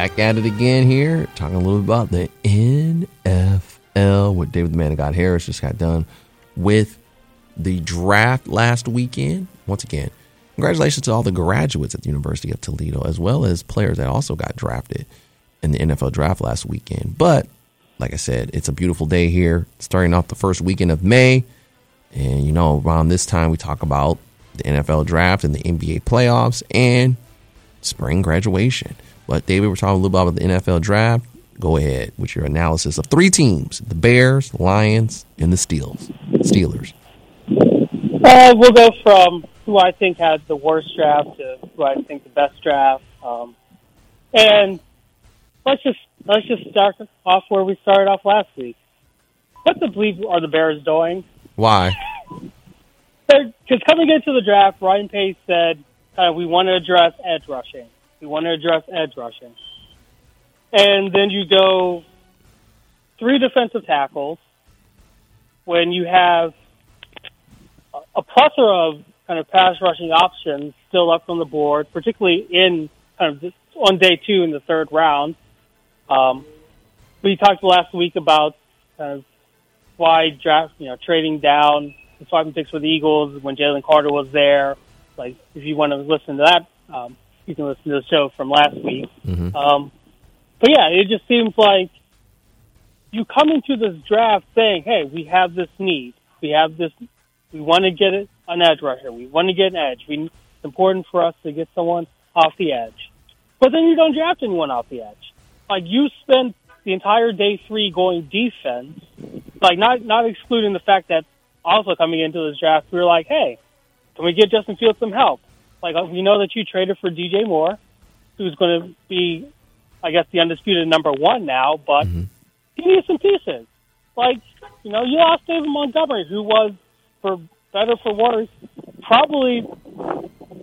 Back at it again here, talking a little bit about the NFL. What David the Man of God Harris just got done with the draft last weekend. Once again, congratulations to all the graduates at the University of Toledo, as well as players that also got drafted in the NFL draft last weekend. But like I said, it's a beautiful day here, starting off the first weekend of May. And you know, around this time, we talk about the NFL draft and the NBA playoffs and spring graduation. But David, we're talking a little bit about the NFL draft. Go ahead with your analysis of three teams: the Bears, Lions, and the Steelers. Steelers. Uh, we'll go from who I think had the worst draft to who I think the best draft. Um, and let's just let's just start off where we started off last week. What the bleep are the Bears doing? Why? Because coming into the draft, Ryan Pace said, uh, "We want to address edge rushing. We want to address edge rushing." And then you go three defensive tackles when you have a- plethora of kind of pass rushing options still up on the board, particularly in kind of this, on day two in the third round. Um, we talked last week about kind of why draft, you know, trading down the swapping picks with the Eagles when Jalen Carter was there. Like, if you want to listen to that, um, you can listen to the show from last week. Um, but yeah, it just seems like you come into this draft saying, "Hey, we have this need. We have this. We want to get an edge rusher. We want to get an edge. We, it's important for us to get someone off the edge." But then you don't draft anyone off the edge. Like you spend the entire day three going defense. Like not not excluding the fact that also coming into this draft, we were like, "Hey, can we get Justin Fields some help?" Like uh, we know that you traded for DJ Moore, who's going to be, I guess, the undisputed number one now, but he needs some pieces. Like, you know, you lost David Montgomery, who was, for better for worse, probably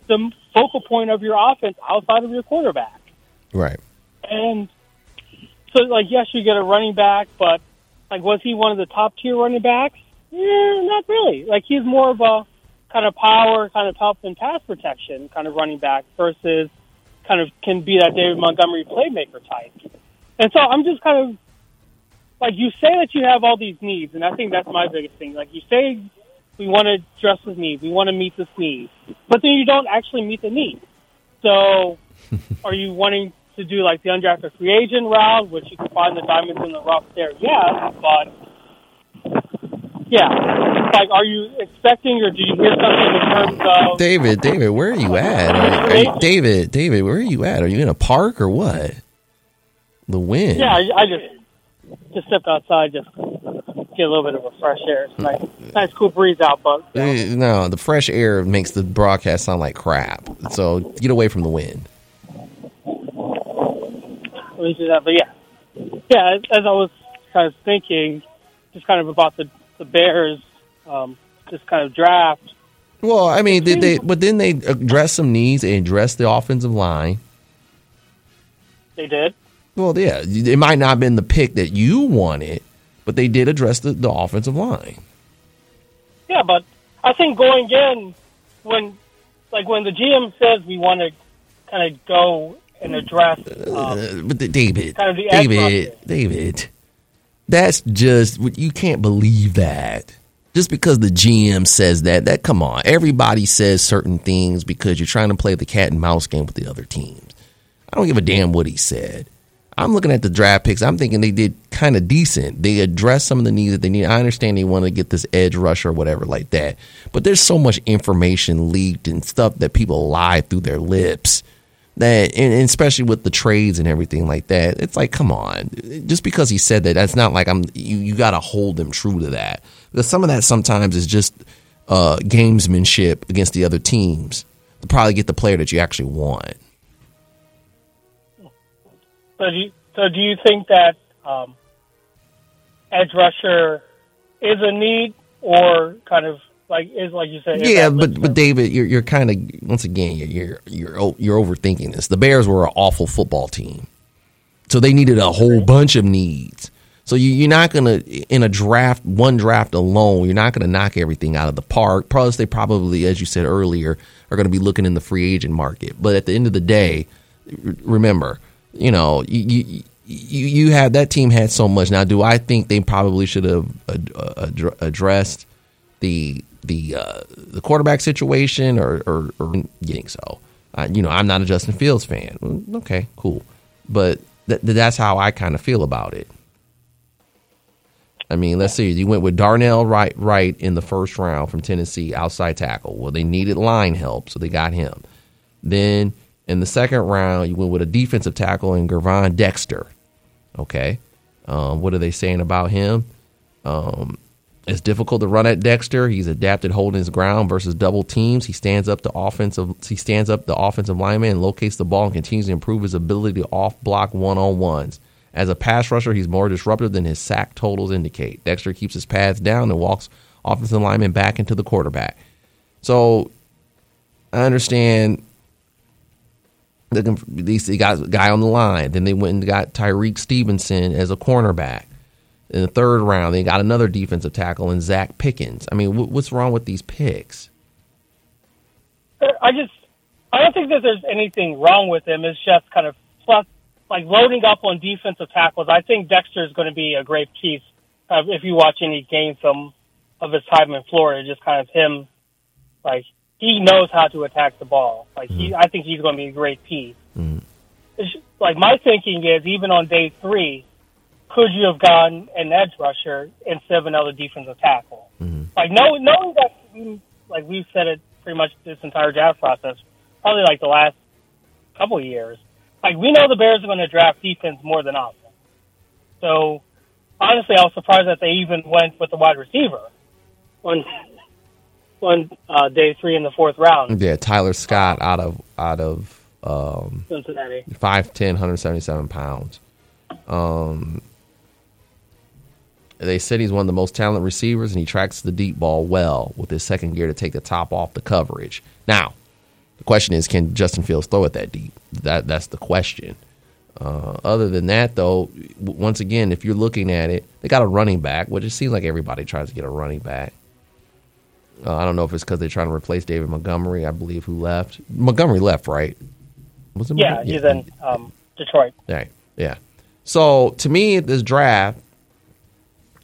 the focal point of your offense outside of your quarterback. Right. And so, like, yes, you get a running back, but like, was he one of the top tier running backs? Yeah, not really. Like, he's more of a kind of power, kind of help and pass protection kind of running back versus kind of can be that David Montgomery playmaker type. And so I'm just kind of like you say that you have all these needs, and I think that's my biggest thing. Like you say we want to address this need, we want to meet this need, but then you don't actually meet the need. So are you wanting to do like the undrafted free agent route, which you can find the diamonds in the rough there? Yes, but yeah, like are you expecting or do you hear something in terms of David, David, where are you at? Are, are you- David, David, where are you at? Are you in a park or what? The wind. Yeah, I, I just just stepped outside, just get a little bit of a fresh air. It's nice, nice cool breeze out, but Eh, No, the fresh air makes the broadcast sound like crap. So get away from the wind. at least do that. But yeah, yeah. As, as I was kind of thinking, just kind of about the the Bears, um, just kind of draft. Well, I mean, did they? But then they address some needs. They address the offensive line. They did. Well, yeah, it might not have been the pick that you wanted, but they did address the, the offensive line. Yeah, but I think going in when, like, when the GM says we want to kind of go and address, um, Uh, but the, David, kind of David. David, that's just you can't believe that. Just because the GM says that, that come on, everybody says certain things because you're trying to play the cat and mouse game with the other teams. I don't give a damn what he said. I'm looking at the draft picks. I'm thinking they did kind of decent. They addressed some of the needs that they need. I understand they want to get this edge rusher or whatever like that. But there's so much information leaked and stuff that people lie through their lips that, and and especially with the trades and everything like that, it's like, come on, just because he said that, that's not like I'm. You you got to hold him true to that because some of that sometimes is just uh, gamesmanship against the other teams to probably get the player that you actually want. So do you, so do you think that um, edge rusher is a need, or kind of like is like you said? Yeah, but but David, you're you're kind of once again you're you're you're you're overthinking this. The Bears were an awful football team, so they needed a whole bunch of needs. So you, you're not gonna in a draft one draft alone. You're not gonna knock everything out of the park. Plus, they probably, as you said earlier, are gonna be looking in the free agent market. But at the end of the day, remember, you know, you. you you, you have that team had so much. Now, do I think they probably should have ad- uh, ad- addressed the the uh, the quarterback situation, or, or, or getting so. Uh, you know, I'm not a Justin Fields fan. Okay, cool, but th- that's how I kind of feel about it. I mean, let's see. You went with Darnell Wright, Wright in the first round from Tennessee, outside tackle. Well, they needed line help, so they got him. Then in the second round, you went with a defensive tackle in Gervon Dexter. Okay, um, what are they saying about him? Um, it's difficult to run at Dexter. He's adapted holding his ground versus double teams. He stands up the offensive. He stands up the offensive lineman and locates the ball and continues to improve his ability to off block one on ones. As a pass rusher, he's more disruptive than his sack totals indicate. Dexter keeps his pads down and walks offensive lineman back into the quarterback. So I understand. They got a guy on the line. Then they went and got Tyrique Stevenson as a cornerback. In the third round, they got another defensive tackle in Zacch Pickens. I mean, wh- what's wrong with these picks? I just I don't think that there's anything wrong with him. It's just kind of plus like loading up on defensive tackles. I think Dexter is going to be a great piece. Uh, if you watch any game film of his time in Florida, just kind of him, like he knows how to attack the ball. Like he, I think he's going to be a great piece. It's just- like my thinking is, even on day three, could you have gone an edge rusher instead of another defensive tackle? Like knowing, knowing that, like we've said it pretty much this entire draft process, probably like the last couple of years. Like we know the Bears are going to draft defense more than offense. So honestly, I was surprised that they even went with the wide receiver on on uh, day three in the fourth round, Yeah, Tyler Scott out of out of um, Cincinnati. 5'10", 177 pounds. Um, they said he's one of the most talented receivers, and he tracks the deep ball well with his second gear to take the top off the coverage. Now, the question is, can Justin Fields throw it that deep? That that's the question. Uh, other than that, though, w- once again, if you're looking at it, they got a running back, which it seems like everybody tries to get a running back. Uh, I don't know if it's because they're trying to replace David Montgomery, I believe, who left. Montgomery left, right? Was it Yeah, Montgomery? he's in um, Detroit. Right. Yeah. So to me, this draft,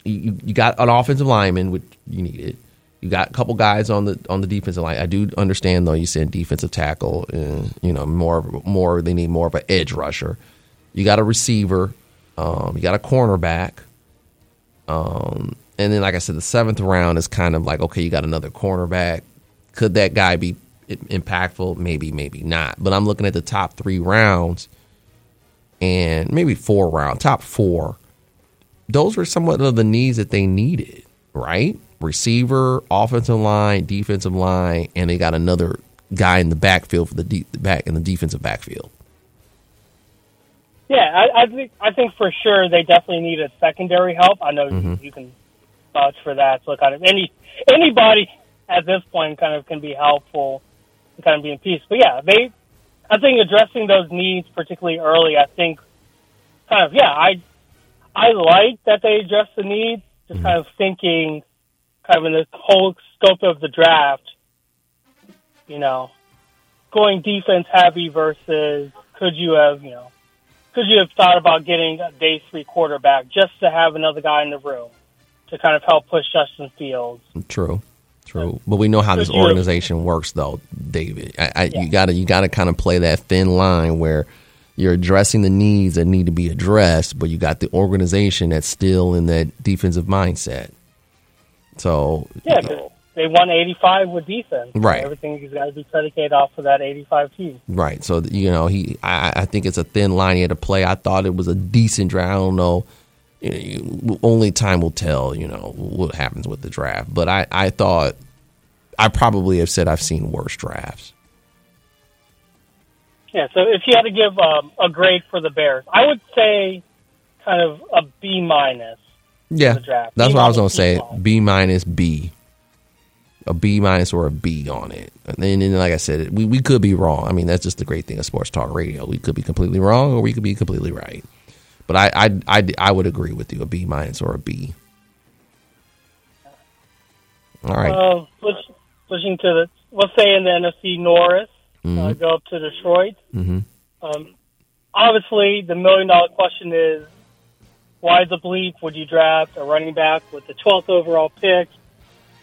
you, you- got an offensive lineman, which you needed. You got a couple guys on the on the defensive line. I do understand though. You said defensive tackle. Uh, you know more more. They need more of an edge rusher. You got a receiver. Um, you got a cornerback. Um, and then, like I said, the seventh round is kind of like okay, you got another cornerback. Could that guy be impactful? Maybe, maybe not. But I'm looking at the top three rounds and maybe four round, top four. Those were somewhat of the needs that they needed, right? Receiver, offensive line, defensive line, and they got another guy in the backfield for the deep back in the defensive backfield. Yeah, I, I think I think for sure they definitely needed secondary help. I know you, you can vouch for that. So kind of any anybody at this point kind of can be helpful and kind of be in peace. But yeah, they I think addressing those needs particularly early, I think kind of yeah, I I like that they address the need. just mm-hmm. kind of thinking kind of in the whole scope of the draft, you know, going defense heavy versus could you have, you know, could you have thought about getting a day three quarterback just to have another guy in the room to kind of help push Justin Fields? True, true. But we know how this organization works, though, David. I, I, Yeah. You got to you got to kind of play that thin line where you're addressing the needs that need to be addressed, but you got the organization that's still in that defensive mindset. So Yeah, they won 85 with defense. Right. Everything has got to be predicated off of that 85 team. Right. So you know, he I, I think it's a thin line he had to play. I thought it was a decent draft. I don't know. You know, you- only time will tell. You know what happens with the draft. But I I thought I probably have said I've seen worse drafts. Yeah. So if you had to give um, a grade for the Bears, I would say kind of a B minus. Yeah, that's B what I was gonna say. B minus B, a B minus or a B on it. And then, and like I said, we we could be wrong. I mean, that's just the great thing of sports talk radio. We could be completely wrong, or we could be completely right. But I I I, I would agree with you, a B minus or a B. All right. Uh, switching to the, let's say in the NFC North, Mm-hmm. uh, go up to Detroit. hmm Um, obviously, the million dollar question is why the bleep would you draft a running back with the 12th overall pick?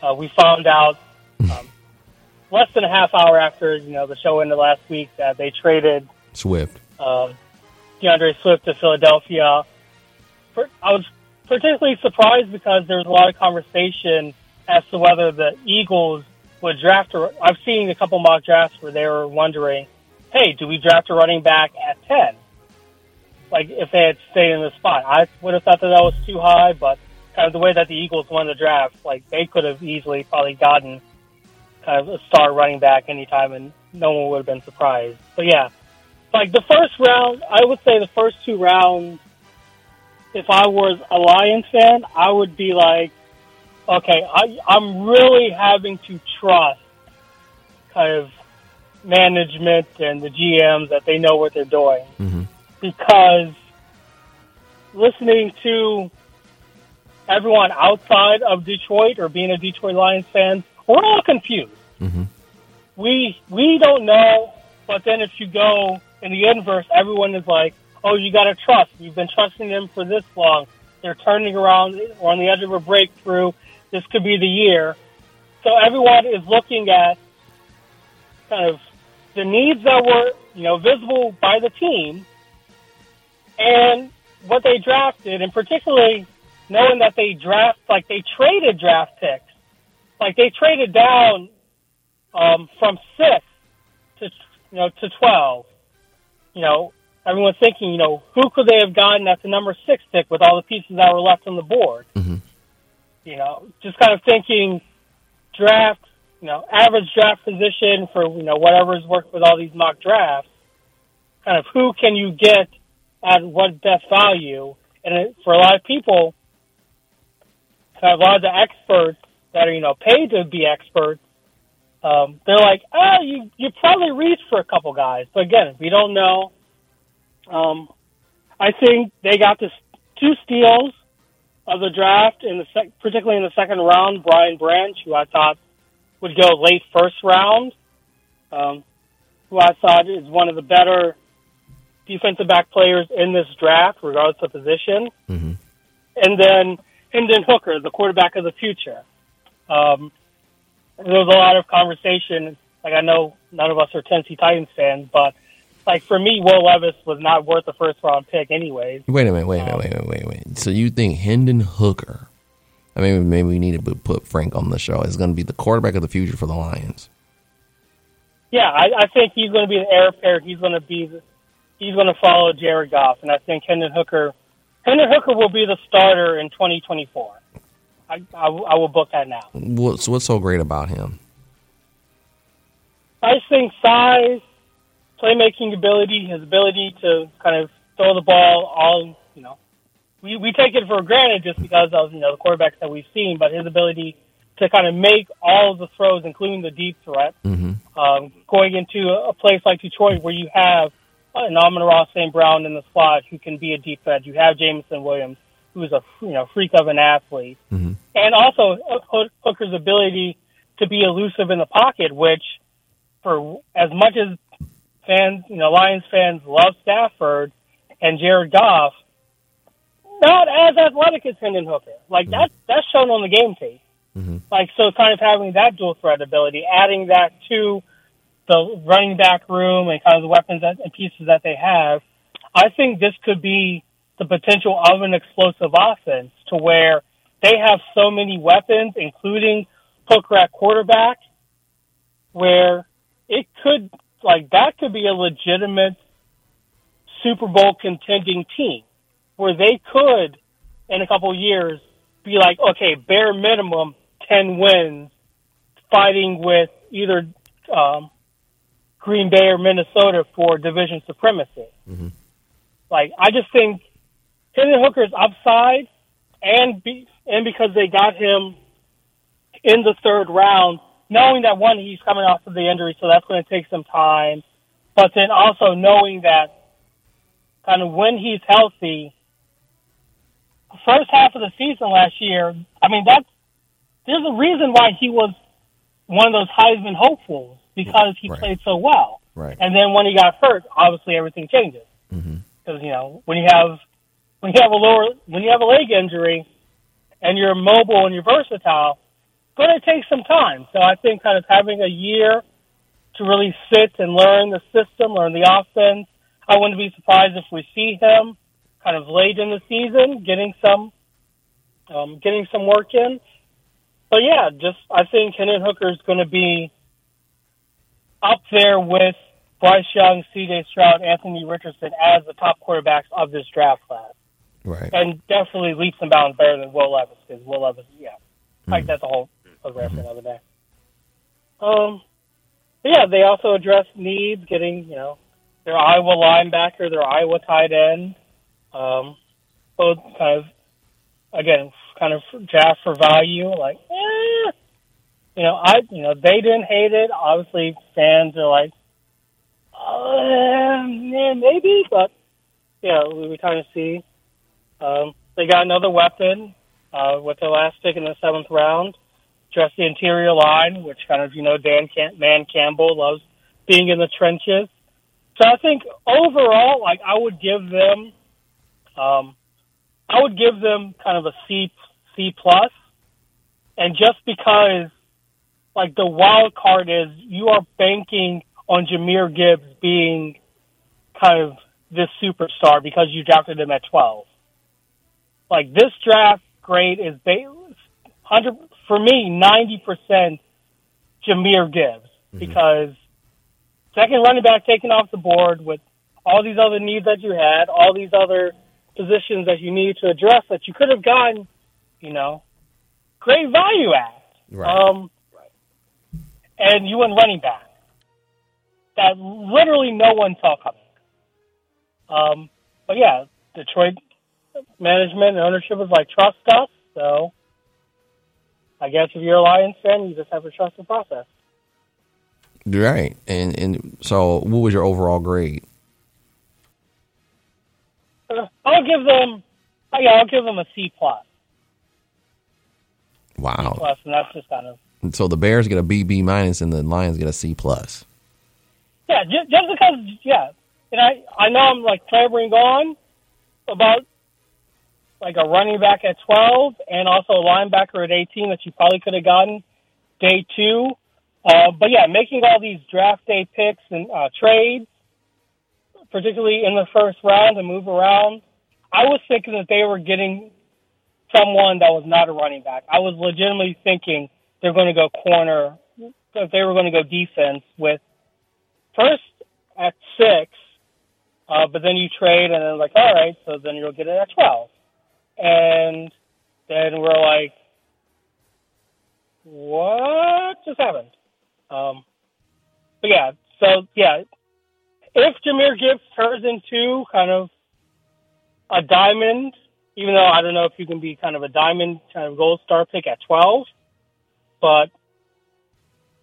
Uh, we found out um, less than a half hour after you know the show ended last week that they traded Swift. um, D'Andre Swift to Philadelphia. Per- I was particularly surprised because there was a lot of conversation as to whether the Eagles would draft. A, I've seen a couple mock drafts where they were wondering, "Hey, do we draft a running back at ten? Like if they had stayed in the spot." I would have thought that that was too high, but kind of the way that the Eagles won the draft, like they could have easily probably gotten kind of a star running back anytime, and no one would have been surprised. But yeah, like the first round, I would say the first two rounds, if I was a Lions fan, I would be like, okay, I, I'm really having to trust kind of management and the GMs that they know what they're doing Mhm. because listening to everyone outside of Detroit or being a Detroit Lions fan, we're all confused. Mhm. We we don't know, but then if you go in the inverse, everyone is like, "Oh, you got to trust. You've been trusting them for this long. They're turning around. We're on the edge of a breakthrough. This could be the year." So everyone is looking at kind of the needs that were you know visible by the team and what they drafted, and particularly knowing that they draft like they traded draft picks, like they traded down um, from six to you know to twelve. You know, everyone's thinking, you know, who could they have gotten at the number six pick with all the pieces that were left on the board? Mhm. You know, just kind of thinking draft, you know, average draft position for you know whatever's worked with all these mock drafts. Kind of who can you get at what best value? And it, for a lot of people, kind of a lot of the experts that are you know paid to be experts, um, they're like, oh, you you probably reach for a couple guys, but again, we don't know. Um, I think they got this two steals of the draft in the sec- particularly in the second round. Brian Branch, who I thought would go late first round, um, who I thought is one of the better defensive back players in this draft, regardless of position. Mhm. And then Hendon Hooker, the quarterback of the future. Um, there was a lot of conversation. Like I know none of us are Tennessee Titans fans, but like for me, Will Levis was not worth the first round pick, anyways. Wait a minute. Wait a minute. Um, wait a minute. Wait a minute. So you think Hendon Hooker? I mean, maybe we need to put Frank on the show. Is going to be the quarterback of the future for the Lions. Yeah, I, I think he's going to be the heir apparent. He's going to be, the, he's going to follow Jared Goff, and I think Hendon Hooker, Hendon Hooker will be the starter in 2024. I, I, will- I will book that now. What's what's so great about him? I think size, playmaking ability, his ability to kind of throw the ball all, you know, we, we take it for granted just because of, you know, the quarterbacks that we've seen, but his ability to kind of make all of the throws, including the deep threat, hmm um, going into a, place like Detroit where you have an Amon-Ra St. Brown in the slot who can be a deep threat. You have Jameson Williams, who's a you know freak of an athlete, Mhm. and also Hooker's ability to be elusive in the pocket, which for as much as fans, you know, Lions fans love Stafford and Jared Goff, not as athletic as Hendon Hooker. Like that, that's shown on the game tape. Mhm. Like so, kind of having that dual threat ability, adding that to the running back room and kind of the weapons that, and pieces that they have, I think this could be the potential of an explosive offense to where they have so many weapons, including Hooker at quarterback, where it could like that could be a legitimate Super Bowl contending team, where they could in a couple years be like, okay, bare minimum ten wins, fighting with either um, Green Bay or Minnesota for division supremacy. Like I just think Hendon Hooker's upside, and be, and because they got him in the third round, knowing that one he's coming off of the injury, so that's going to take some time. But then also knowing that kind of when he's healthy, first half of the season last year, I mean that's there's a reason why he was one of those Heisman hopefuls because he Right. played so well. Right. And then when he got hurt, obviously everything changes mm-hmm. because you know when you have when you have a lower when you have a leg injury and you're mobile and you're versatile, going to take some time. So I think kind of having a year to really sit and learn the system, learn the offense. I wouldn't be surprised if we see him kind of late in the season getting some um, getting some work in. But yeah, just I think Hendon Hooker is going to be up there with Bryce Young, C.J. Stroud, Anthony Richardson as the top quarterbacks of this draft class, Right. and definitely leaps and bounds better than Will Levis because Will Levis, yeah, like that's a whole program for another day. Um, yeah, they also address needs, getting you know their Iowa linebacker, their Iowa tight end, um, both kind of again kind of draft for value, like. Eh, you know, I you know they didn't hate it. Obviously, fans are like, uh, yeah, maybe, but yeah, we, we kind of see. Um, they got another weapon uh, with their last pick in the seventh round. Just the interior line, which kind of you know Dan Cam- Man Campbell loves being in the trenches. So I think overall, like I would give them, um, I would give them kind of a C C plus, and just because like the wild card is you are banking on Jahmyr Gibbs being kind of this superstar because you drafted him at 12. Like this draft grade is ba- 100 for me 90% Jahmyr Gibbs because second running back taken off the board with all these other needs that you had, all these other positions that you needed to address that you could have gotten, you know, great value at. Right. Um, and you went running back. That literally no one saw coming. Um, but yeah, Detroit management and ownership was like, trust us. So I guess if you're a Lions fan, you just have to trust the process. Right. And and so what was your overall grade? Uh, I'll give them, uh, yeah, I'll give them a C plus. Wow. Plus, and that's just kind of And So the Bears get a B B minus and the Lions get a C plus. Yeah, just, just because, yeah. And I, I know I'm like clamoring on about like a running back at 12 and also a linebacker at 18 that you probably could have gotten day two. Uh, but yeah, making all these draft day picks and uh, trades, particularly in the first round to move around, I was thinking that they were getting someone that was not a running back. I was legitimately thinking they're going to go corner, that they were going to go defense with first at six, uh, but then you trade and then like, all right, so then you'll get it at 12. And then we're like, what just happened? Um, but yeah, so yeah, if Jahmyr Gibbs turns into kind of a diamond, even though I don't know if you can be kind of a diamond kind of gold star pick at 12, but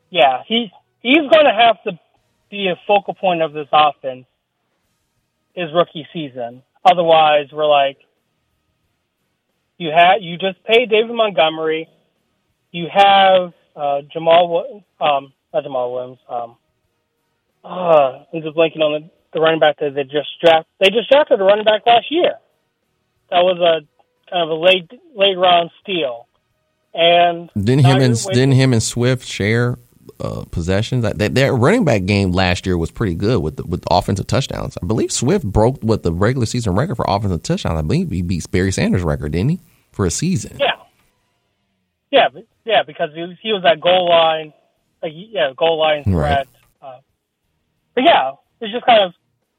yeah, he he's going to have to be a focal point of this offense his rookie season. Otherwise, we're like, you had you just paid David Montgomery, you have uh, Jamaal, um, not Jamaal Williams. Um, uh, I'm just blanking on the, the running back that they just draft. They just drafted a running back last year. That was a kind of a late late round steal, and Didn't him and waiting- didn't him and Swift share uh, possessions? That, that their running back game last year was pretty good with the, with offensive touchdowns. I believe Swift broke what the regular season record for offensive touchdowns. I believe he beat Barry Sanders' record, didn't he, for a season? Yeah. Yeah, yeah, because he was, he was at goal line, like yeah, goal line threat. Uh, but yeah, it's just kind of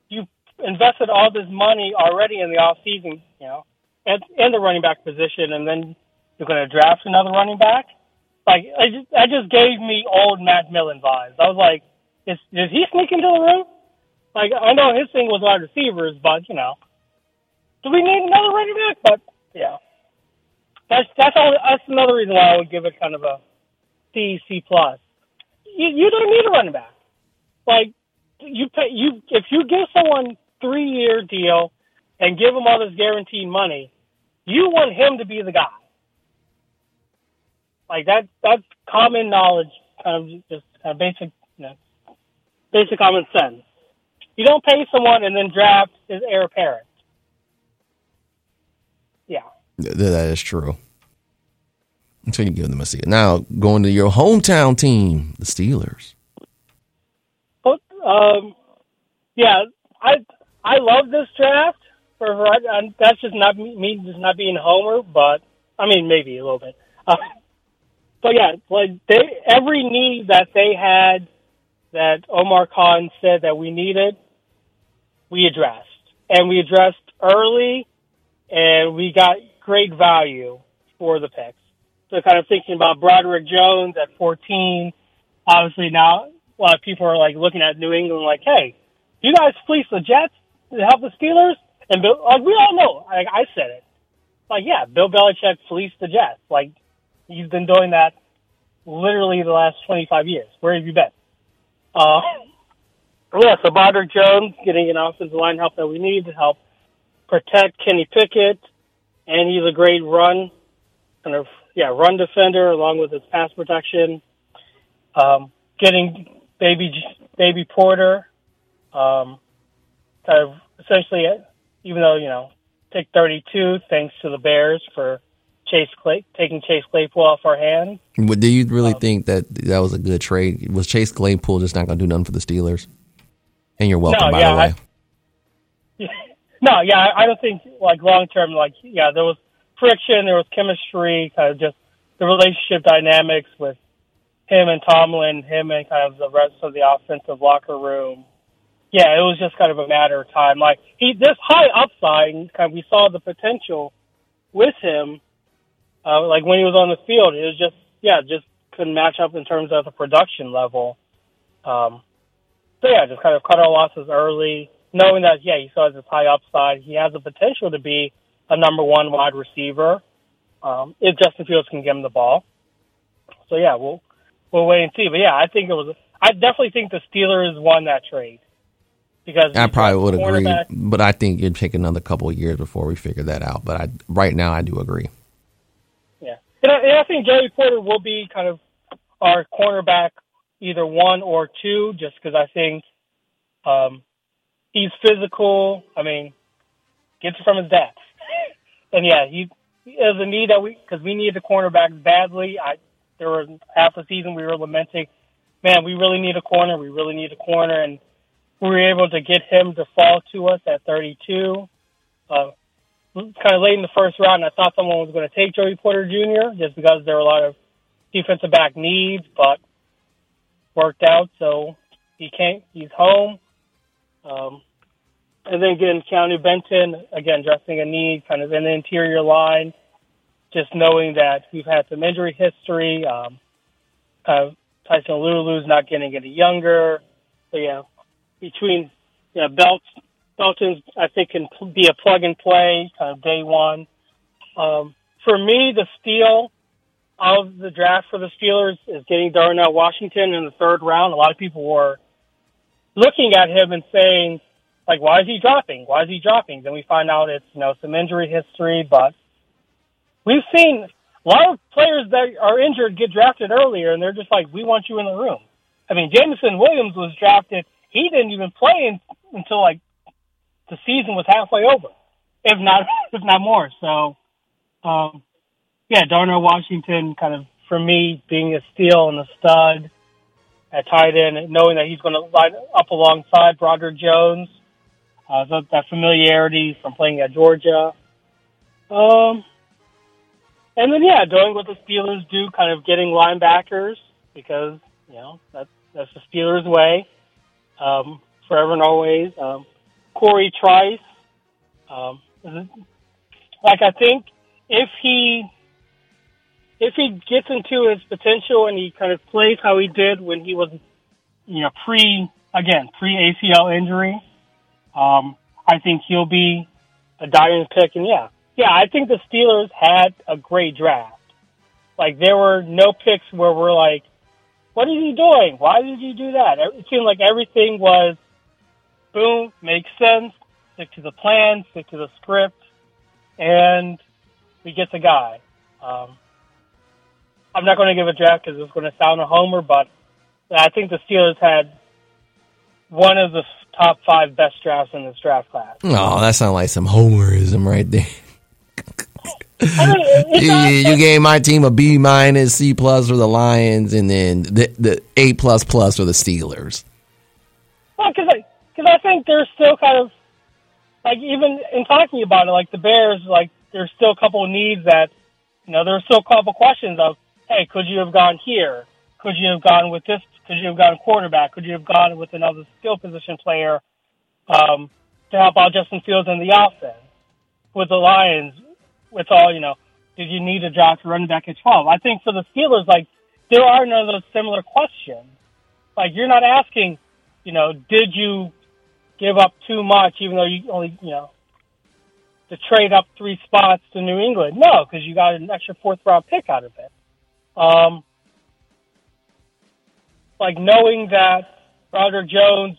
you invested all this money already in the off season, you know, and in the running back position, and then you're going to draft another running back. Like I just, that just gave me old Matt Millen vibes. I was like, is did he sneak into the room? Like I know his thing was wide receivers, but you know, do we need another running back? But yeah, that's that's all. That's another reason why I would give it kind of a C C plus. You you don't need a running back. Like you pay you if you give someone three year deal and give him all this guaranteed money, you want him to be the guy. Like that that's common knowledge, kind of just kind of basic you know, basic common sense. You don't pay someone and then draft his heir apparent. Yeah. Th- that is true. So you give them a seat. Now going to your hometown team, the Steelers. But um, yeah, I I love this draft for That's just not me, me just not being homer, but I mean maybe a little bit. Uh, but yeah, like they every need that they had that Omar Khan said that we needed, we addressed, and we addressed early, and we got great value for the picks. So kind of thinking about Broderick Jones at 14, obviously now a lot of people are like looking at New England like, hey, you guys fleece the Jets to help the Steelers? And Bill, like we all know, like I said it, like yeah, Bill Belichick fleeced the Jets. Like he's been doing that literally the last 25 years. Where have you been? Uh, yeah, so Broderick Jones getting an offensive line help that we need to help protect Kenny Pickett, and he's a great run, kind of yeah, run defender along with his pass protection. Um, getting baby baby Porter, um, kind of essentially, even though you know pick 32, thanks to the Bears for Chase Clay taking Chase Claypool off our hands. But do you really um, think that that was a good trade? Was Chase Claypool just not going to do nothing for the Steelers? And you're welcome, No, by yeah, the way. No, yeah, I I don't think like long term, like yeah, there was friction, there was chemistry, kind of just the relationship dynamics with him and Tomlin, him and kind of the rest of the offensive locker room. Yeah, it was just kind of a matter of time. Like he, this high upside, kind of we saw the potential with him. Uh, like when he was on the field, it was just yeah, just couldn't match up in terms of the production level. Um, so yeah, just kind of cut our losses early, knowing that yeah, he still has this high upside. He has the potential to be a number one wide receiver um, if Justin Fields can get him the ball. So yeah, we'll we'll wait and see. But yeah, I think it was. I definitely think the Steelers won that trade because I probably would agree, but I think it'd take another couple of years before we figure that out. But I, right now, I do agree. And I, and I think Joey Porter will be kind of our cornerback, either one or two, just because I think um, he's physical. I mean, gets it from his dad, and yeah, he is a need that we because we need the cornerback badly. I there were half the season we were lamenting, man, we really need a corner. We really need a corner, and we were able to get him to fall to us at 32. Uh, kind of late in the first round. I thought someone was going to take Joey Porter Jr. just because there were a lot of defensive back needs, but worked out. So he came. He's home. Um, and then getting Keanu Benton again, addressing a need, kind of in the interior line. Just knowing that we've had some injury history. Um, uh, Tyson Lulu's not getting any younger. So yeah, between you know, Belt Belton's, I think, can be a plug and play kind of day one. Um, for me, the steal of the draft for the Steelers is getting Darnell Washington in the third round. A lot of people were looking at him and saying, like, why is he dropping? Why is he dropping? Then we find out it's, you know, some injury history, but we've seen a lot of players that are injured get drafted earlier and they're just like, we want you in the room. I mean, Jameson Williams was drafted. He didn't even play in, until like the season was halfway over, if not if not more. So, um, yeah, Darnell Washington, kind of for me being a steal and a stud at tight end, knowing that he's going to line up alongside Broderick Jones, uh, so that familiarity from playing at Georgia. Um, and then yeah, doing what the Steelers do, kind of getting linebackers because you know that's that's the Steelers' way. Um, forever and always. Um, Cory Trice. Um, like I think if he if he gets into his potential and he kind of plays how he did when he was, you know, pre again pre ACL injury, um, I think he'll be a diamond pick. And yeah, yeah, I think the Steelers had a great draft. Like there were no picks where we're like, what is he doing? Why did you do that? It seemed like everything was, boom, makes sense. Stick to the plan, stick to the script, and we get the guy. Um, I'm not going to give a draft because it's going to sound a homer, but I think the Steelers had one of the top five best drafts in this draft class. Oh, that sounds like some homerism right there. I mean, you, you gave my team a B minus, C plus for the Lions, and then the the A plus plus for the Steelers. Well, because I, cause I think there's still kind of like even in talking about it, like the Bears, like there's still a couple of needs that you know there's still a couple questions of, hey, could you have gone here? Could you have gone with this? Could you have gone quarterback? Could you have gone with another skill position player um, to help out Justin Fields in the offense? With the Lions, with all you know, did you need a draft running back at 12? I think for the Steelers, like there are none of those similar questions. Like you're not asking, you know, did you give up too much, even though you only, you know, to trade up three spots to New England? No, because you got an extra fourth round pick out of it. Um, like knowing that Roger Jones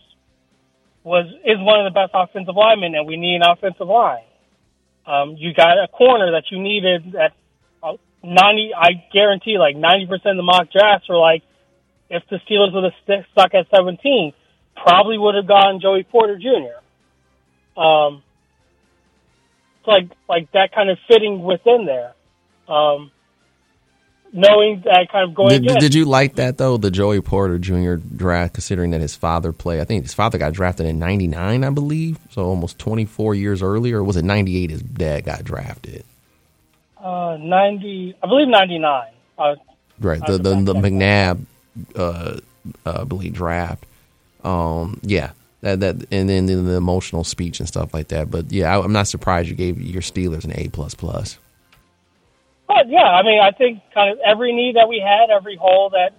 was is one of the best offensive linemen, and we need an offensive line. Um, you got a corner that you needed at uh, ninety. I guarantee, like ninety percent of the mock drafts were like, if the Steelers would have st- stuck at seventeen, probably would have gone Joey Porter Jr. Um, it's like like that kind of fitting within there. Um, knowing that kind of going Did, did you like that though, the Joey Porter Jr. draft, considering that his father played? I think his father got drafted in '99, I believe, so almost 24 years earlier. Or was it '98? His dad got drafted. Uh, 90, I believe 99. Uh, Right, the the, the McNabb, uh, uh, I believe draft. Um, yeah, that that, and then the, emotional speech and stuff like that. But yeah, I, I'm not surprised you gave your Steelers an A plus plus. but yeah, I mean, I think kind of every need that we had, every hole that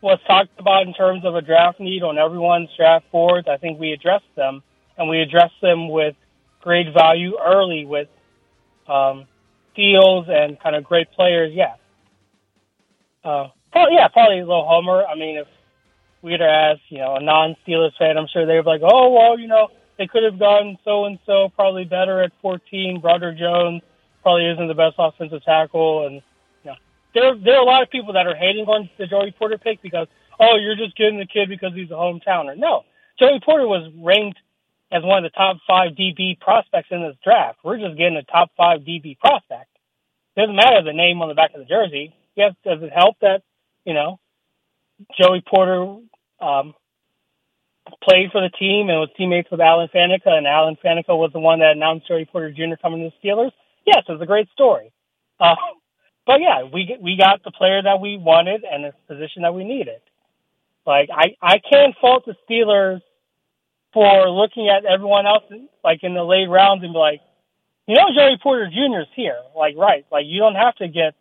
was talked about in terms of a draft need on everyone's draft boards, I think we addressed them, and we addressed them with great value early with um, deals and kind of great players. Yeah. Uh, yeah, probably a little homer. I mean, if have asked, you know, a non-Steelers fan, I'm sure they'd be like, oh, well, you know, they could have gone so and so probably better at 14. Brother Jones probably isn't the best offensive tackle, and you know, there there are a lot of people that are hating on the Joey Porter pick because oh, you're just getting the kid because he's a hometowner. No, Joey Porter was ranked as one of the top five DB prospects in this draft. We're just getting a top five DB prospect. Doesn't matter the name on the back of the jersey. Yes, does it help that you know Joey Porter um, played for the team and was teammates with Alan Faneca, and Alan Faneca was the one that announced Joey Porter Jr. coming to the Steelers. Yes, it's a great story. Uh, but yeah, we we got the player that we wanted and the position that we needed. Like I I can't fault the Steelers for looking at everyone else like in the late rounds and be like, you know, Joey Porter Jr. is here. Like right, like you don't have to get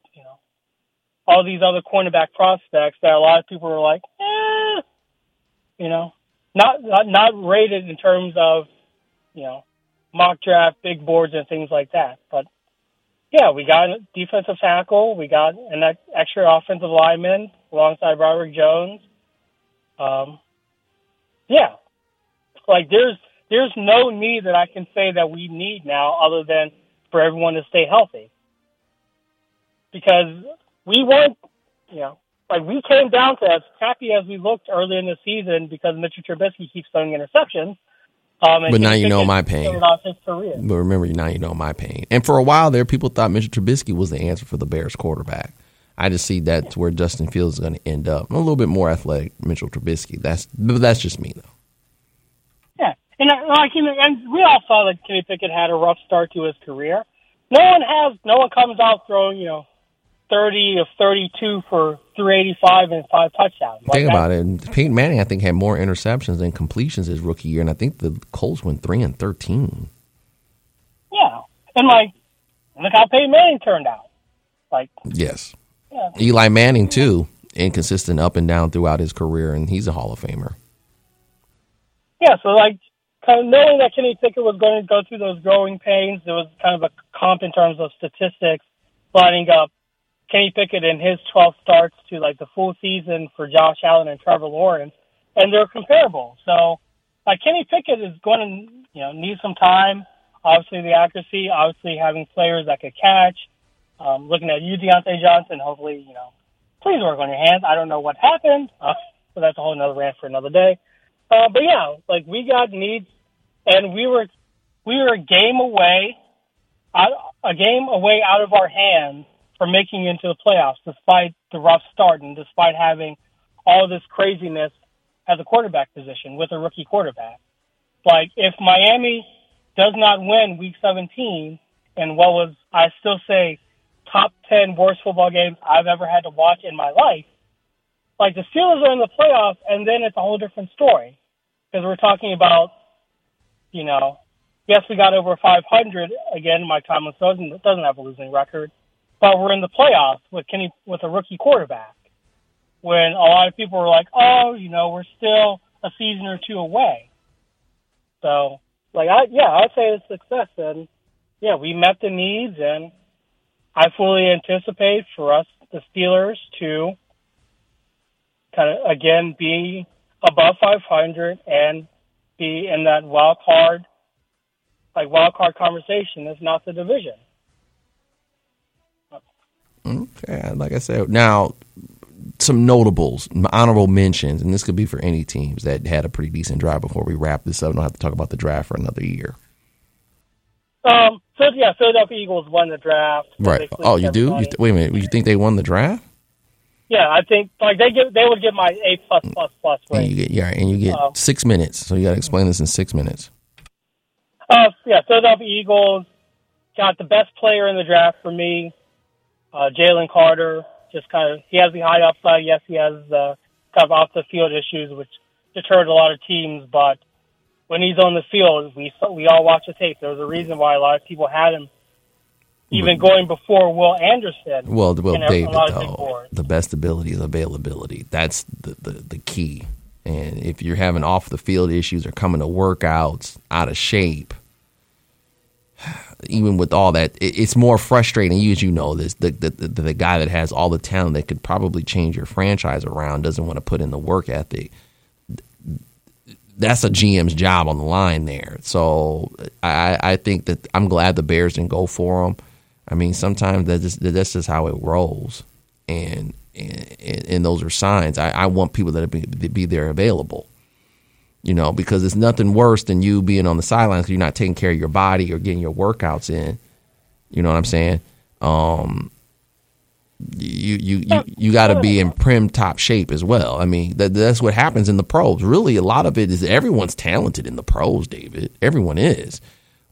all these other cornerback prospects that a lot of people were like, eh, you know, not not not rated in terms of you know mock draft, big boards, and things like that. But yeah, we got a defensive tackle, we got an ex- extra offensive lineman alongside Robert Jones. Um, yeah, like there's there's no need that I can say that we need now other than for everyone to stay healthy. Because we weren't, you know, like we came down to as crappy as we looked early in the season because Mitchell Trubisky keeps throwing interceptions. Um, But now you know my pain. started off his career. But remember, now you know my pain. And for a while there, people thought Mitchell Trubisky was the answer for the Bears quarterback. I just see that's where Justin Fields is going to end up. A little bit more athletic, Mitchell Trubisky. That's that's just me though. Yeah, and like and we all saw that Kenny Pickett had a rough start to his career. No one has, no one comes out throwing you know 30 of 32 for 385 and five touchdowns. Like Think that- about it. Peyton Manning, I think, had more interceptions than completions his rookie year, and I think the Colts went three and thirteen. Yeah, and like, look how Peyton Manning turned out. Like, Yes, yeah, Eli Manning too, inconsistent up and down throughout his career, and he's a Hall of Famer. yeah. So like, kind of knowing that Kenny Pickett was going to go through those growing pains, there was kind of a comp in terms of statistics, lining up Kenny Pickett in his 12 starts to like the full season for Josh Allen and Trevor Lawrence, and they're comparable. So, like Kenny Pickett is going to you know need some time. Obviously, the accuracy. Obviously, having players that could catch. Um, looking at you, Diontae Johnson. Hopefully, you know, please work on your hands. I don't know what happened, uh, but that's a whole another rant for another day. Uh, but yeah, like we got needs, and we were we were a game away, out, a game away out of our hands from making it into the playoffs, despite the rough start and despite having all this craziness at the quarterback position with a rookie quarterback. Like if Miami does not win Week 17, and what was I still say top 10 worst football games I've ever had to watch in my life. Like the Steelers are in the playoffs, and then it's a whole different story because we're talking about, you know, yes, we got over 500 again. Mike Tomlin doesn't doesn't have a losing record, but we're in the playoffs with Kenny with a rookie quarterback. When a lot of people were like, "Oh, you know, we're still a season or two away." So, like, I yeah, I'd say it's success, and yeah, we met the needs, and I fully anticipate for us, the Steelers, to kind of again be above 500 and be in that wild card, like wild card conversation. It's not the division. Okay, like I said, now some notables, honorable mentions, and this could be for any teams that had a pretty decent drive before we wrap this up. I don't have to talk about the draft for another year. Um. So yeah, Philadelphia Eagles won the draft. Right. Oh, you do? You th- wait a minute. You think they won the draft? yeah, I think like they give they would give my A plus plus plus plus And you get yeah, and you get Oh. six minutes. So you got to explain this in six minutes. Uh, yeah, Philadelphia Eagles got the best player in the draft for me, uh, Jalen Carter. Just kind of, he has the high upside. Yes, he has uh, kind of off the field issues, which deterred a lot of teams. But when he's on the field, we we all watch the tape. There was a reason why a lot of people had him, even going before Will Anderson. Well, well, in a- a David, lot of big though, the best ability is availability. That's the, the, the key. And if you're having off the field issues or coming to workouts out of shape, even with all that, it, it's more frustrating. You, as you know, this the, the the the guy that has all the talent that could probably change your franchise around doesn't want to put in the work ethic. That's a GM's job on the line there. So I, I think that I'm glad the Bears didn't go for him. I mean, sometimes that's just, that's just how it rolls, and and, and those are signs. I, I want people that be, be there available, you know, because it's nothing worse than you being on the sidelines you're not taking care of your body or getting your workouts in. You know what I'm saying? Um, you you you, you got to be in prim top shape as well. I mean, that, that's what happens in the pros. Really, a lot of it is everyone's talented in the pros, David. Everyone is.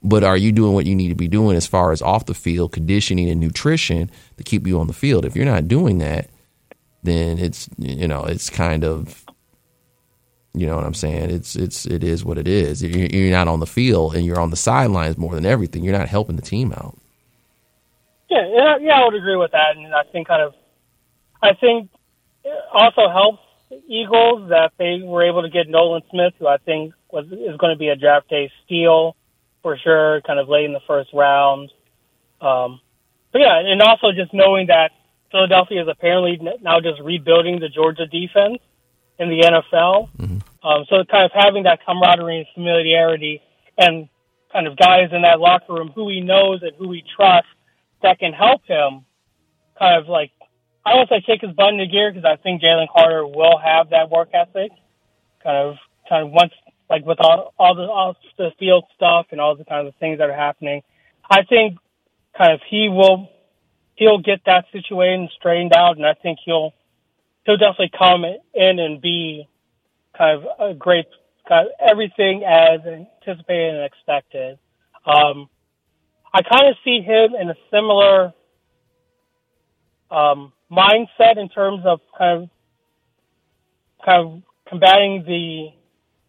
But are you doing what you need to be doing as far as off the field conditioning and nutrition to keep you on the field? If you're not doing that, then it's you know it's kind of you know what I'm saying. It's it's it is what it is. You're, not on the field and you're on the sidelines more than everything. You're not helping the team out. Yeah, yeah, yeah, I would agree with that, and I think kind of, I think it also helps Eagles that they were able to get Nolan Smith, who I think was is going to be a draft day steal for sure, kind of late in the first round. Um, but yeah, and also just knowing that Philadelphia is apparently now just rebuilding the Georgia defense in the NFL. Um, so kind of having that camaraderie and familiarity, and kind of guys in that locker room who he knows and who he trusts that can help him kind of like I don't say kick his butt into gear because I think Jalen Carter will have that work ethic. Kind of, kind of once like with all all the all the field stuff and all the kind of things that are happening, I think kind of he will he'll get that situation straightened out, and I think he'll he'll definitely come in and be kind of a great kind of everything as anticipated and expected. Um, I kind of see him in a similar um, mindset in terms of kind of kind of combating the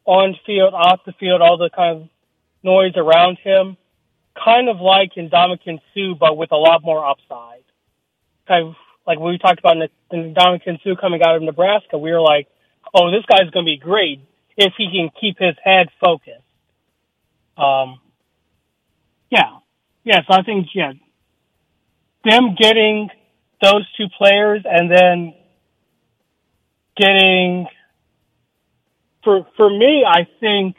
on field, off the field, all the kind of noise around him, kind of like in Dominican Sue, but with a lot more upside. Kind of like we talked about in, the, Ndamukong Suh coming out of Nebraska, we were like, oh, this guy's going to be great if he can keep his head focused. Um, yeah, yeah. So I think yeah, them getting those two players and then getting for for me, I think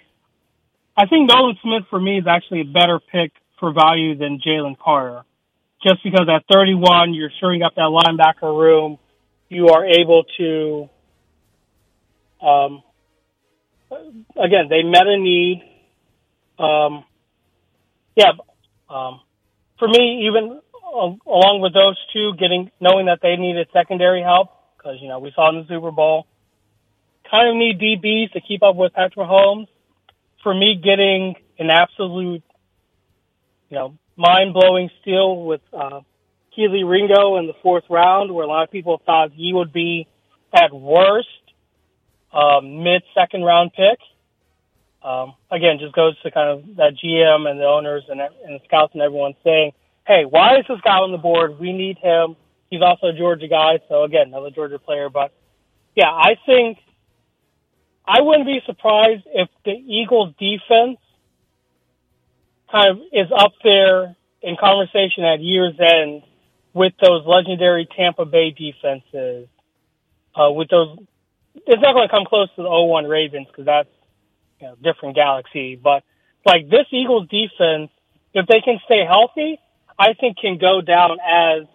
I think Nolan Smith for me is actually a better pick for value than Jalen Carter, just because at 31 you're shoring up that linebacker room, you are able to. Um, again, they met a need. Um, yeah, um, for me, even along with those two, getting knowing that they needed secondary help because you know we saw in the Super Bowl, kind of need DBs to keep up with Patrick Mahomes. For me, getting an absolute, you know, mind blowing steal with uh, Kelee Ringo in the fourth round, where a lot of people thought he would be at worst um, mid second round pick. Um, again, just goes to kind of that GM and the owners and, and the scouts and everyone saying, hey, why is this guy on the board? We need him. He's also a Georgia guy. So again, another Georgia player. But yeah, I think I wouldn't be surprised if the Eagles defense kind of is up there in conversation at year's end with those legendary Tampa Bay defenses. Uh, with those, it's not going to come close to the 01 Ravens because that's you know, different galaxy. But like this Eagles defense, if they can stay healthy, I think can go down as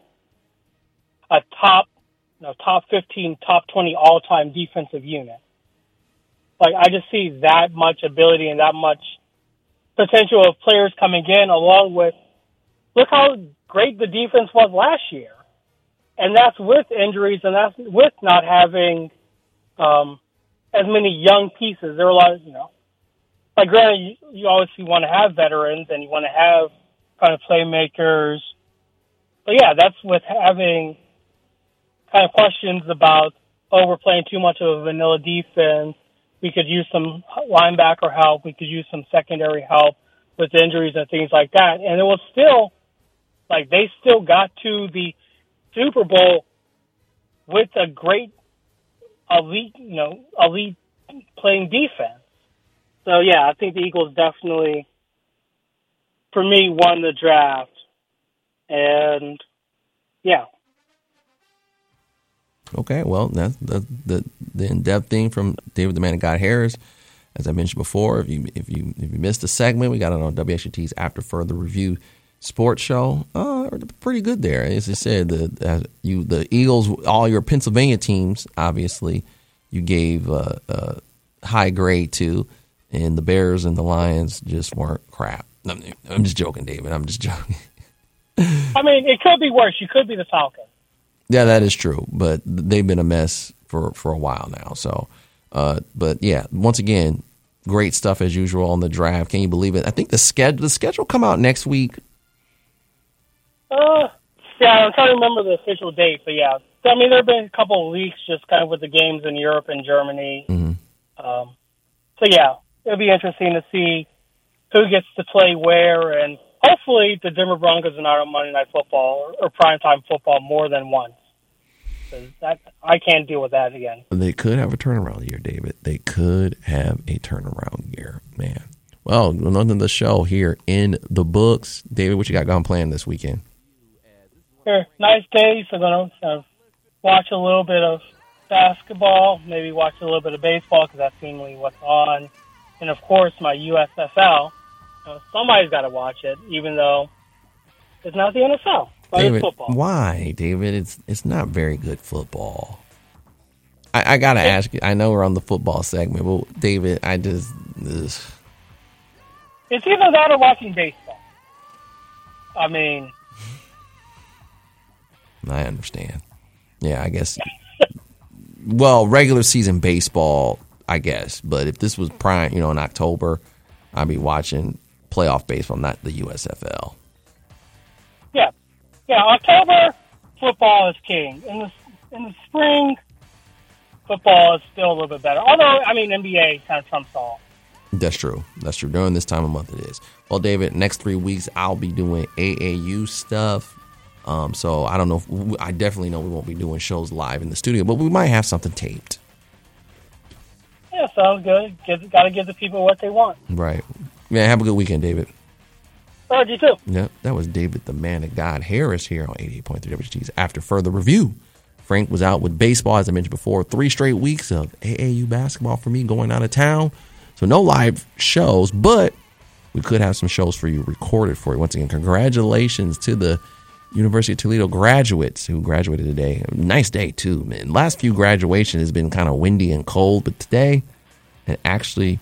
a top, you know, top 15, top 20 all time defensive unit. Like I just see that much ability and that much potential of players coming in along with look how great the defense was last year. And that's with injuries and that's with not having um, as many young pieces. There are a lot of, you know, like granted, you, you obviously want to have veterans and you want to have kind of playmakers. But yeah, that's with having kind of questions about, oh, we're playing too much of a vanilla defense. We could use some linebacker help. We could use some secondary help with injuries and things like that. And it was still, like, they still got to the Super Bowl with a great elite, you know, elite playing defense. So yeah, I think the Eagles definitely, for me, won the draft, and yeah. Okay, well, that's the the, the in depth thing from David the Man of God Harris. As I mentioned before, if you if you if you missed a segment, we got it on WXUT's After Further Review sports show. Uh, pretty good there. As I said, the uh, you the Eagles, all your Pennsylvania teams, obviously, you gave uh, uh high grade to and the Bears and the Lions just weren't crap. I'm, I'm just joking, David. I'm just joking. I mean, it could be worse. You could be the Falcons. Yeah, that is true, but they've been a mess for for a while now. So, uh, but yeah, once again, great stuff as usual on the draft. Can you believe it? I think the schedule the schedule come out next week. Uh, yeah, I'm trying to remember the official date, but yeah, I mean, there have been a couple of leaks just kind of with the games in Europe and Germany. Mm-hmm. Um, so yeah, it'll be interesting to see who gets to play where, and hopefully the Denver Broncos are not on Monday Night Football or, or primetime football more than once. That I can't deal with that again. They could have a turnaround year, David. They could have a turnaround year, man. Well, another the show here in the books. David, what you got going planned this weekend? Sure. Nice day, so gonna uh, watch a little bit of basketball, maybe watch a little bit of baseball because that's seemingly what's on and of course my USFL. somebody's got to watch it, even though it's not the NFL. David. Why, David? It's it's not very good football. I, I gotta ask you. I know we're on the football segment, but David, I just. Ugh. It's either that or watching baseball. I mean, I understand. Yeah, I guess. well, regular season baseball I guess. But if this was prime, you know, in October, I'd be watching playoff baseball, not the USFL. Yeah, yeah. October, football is king. In the in the spring, football is still a little bit better. Although, I mean, NBA kind of trumps all. That's true. That's true. During this time of month, it is. Well, David, next three weeks I'll be doing AAU stuff. Um, so I don't know. If, I definitely know we won't be doing shows live in the studio, but we might have something taped. Yeah, sounds good. Got to give the people what they want. Right. Yeah. Have a good weekend, David. All right, you too. Yep, that was David, the man of God Harris here on 88.3 WXUT's After Further Review. Frank was out with baseball, as I mentioned before, three straight weeks of AAU basketball for me going out of town. So no live shows, but we could have some shows for you recorded for you. Once again, congratulations to the University of Toledo graduates who graduated today. Nice day too, man. Last few graduation has been kind of windy and cold, but today, an actually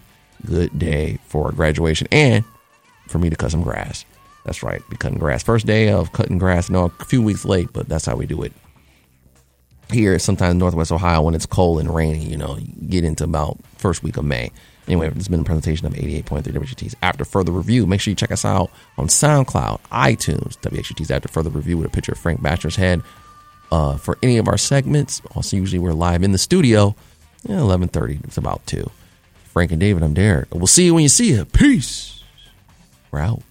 good day for graduation and for me to cut some grass. That's right, be cutting grass. First day of cutting grass. No, a few weeks late, but that's how we do it. Here, sometimes Northwest Ohio, when it's cold and rainy, you know, you get into about first week of May. Anyway, this has been a presentation of 88.3 WXUT's After Further Review. Make sure you check us out on SoundCloud, iTunes, WXUT's After Further Review with a picture of Frank Batcher's head. Uh, for any of our segments, also usually we're live in the studio. Yeah, 11.30, it's about 2. Frank and David, I'm Derek. We'll see you when you see you. Peace. We're out.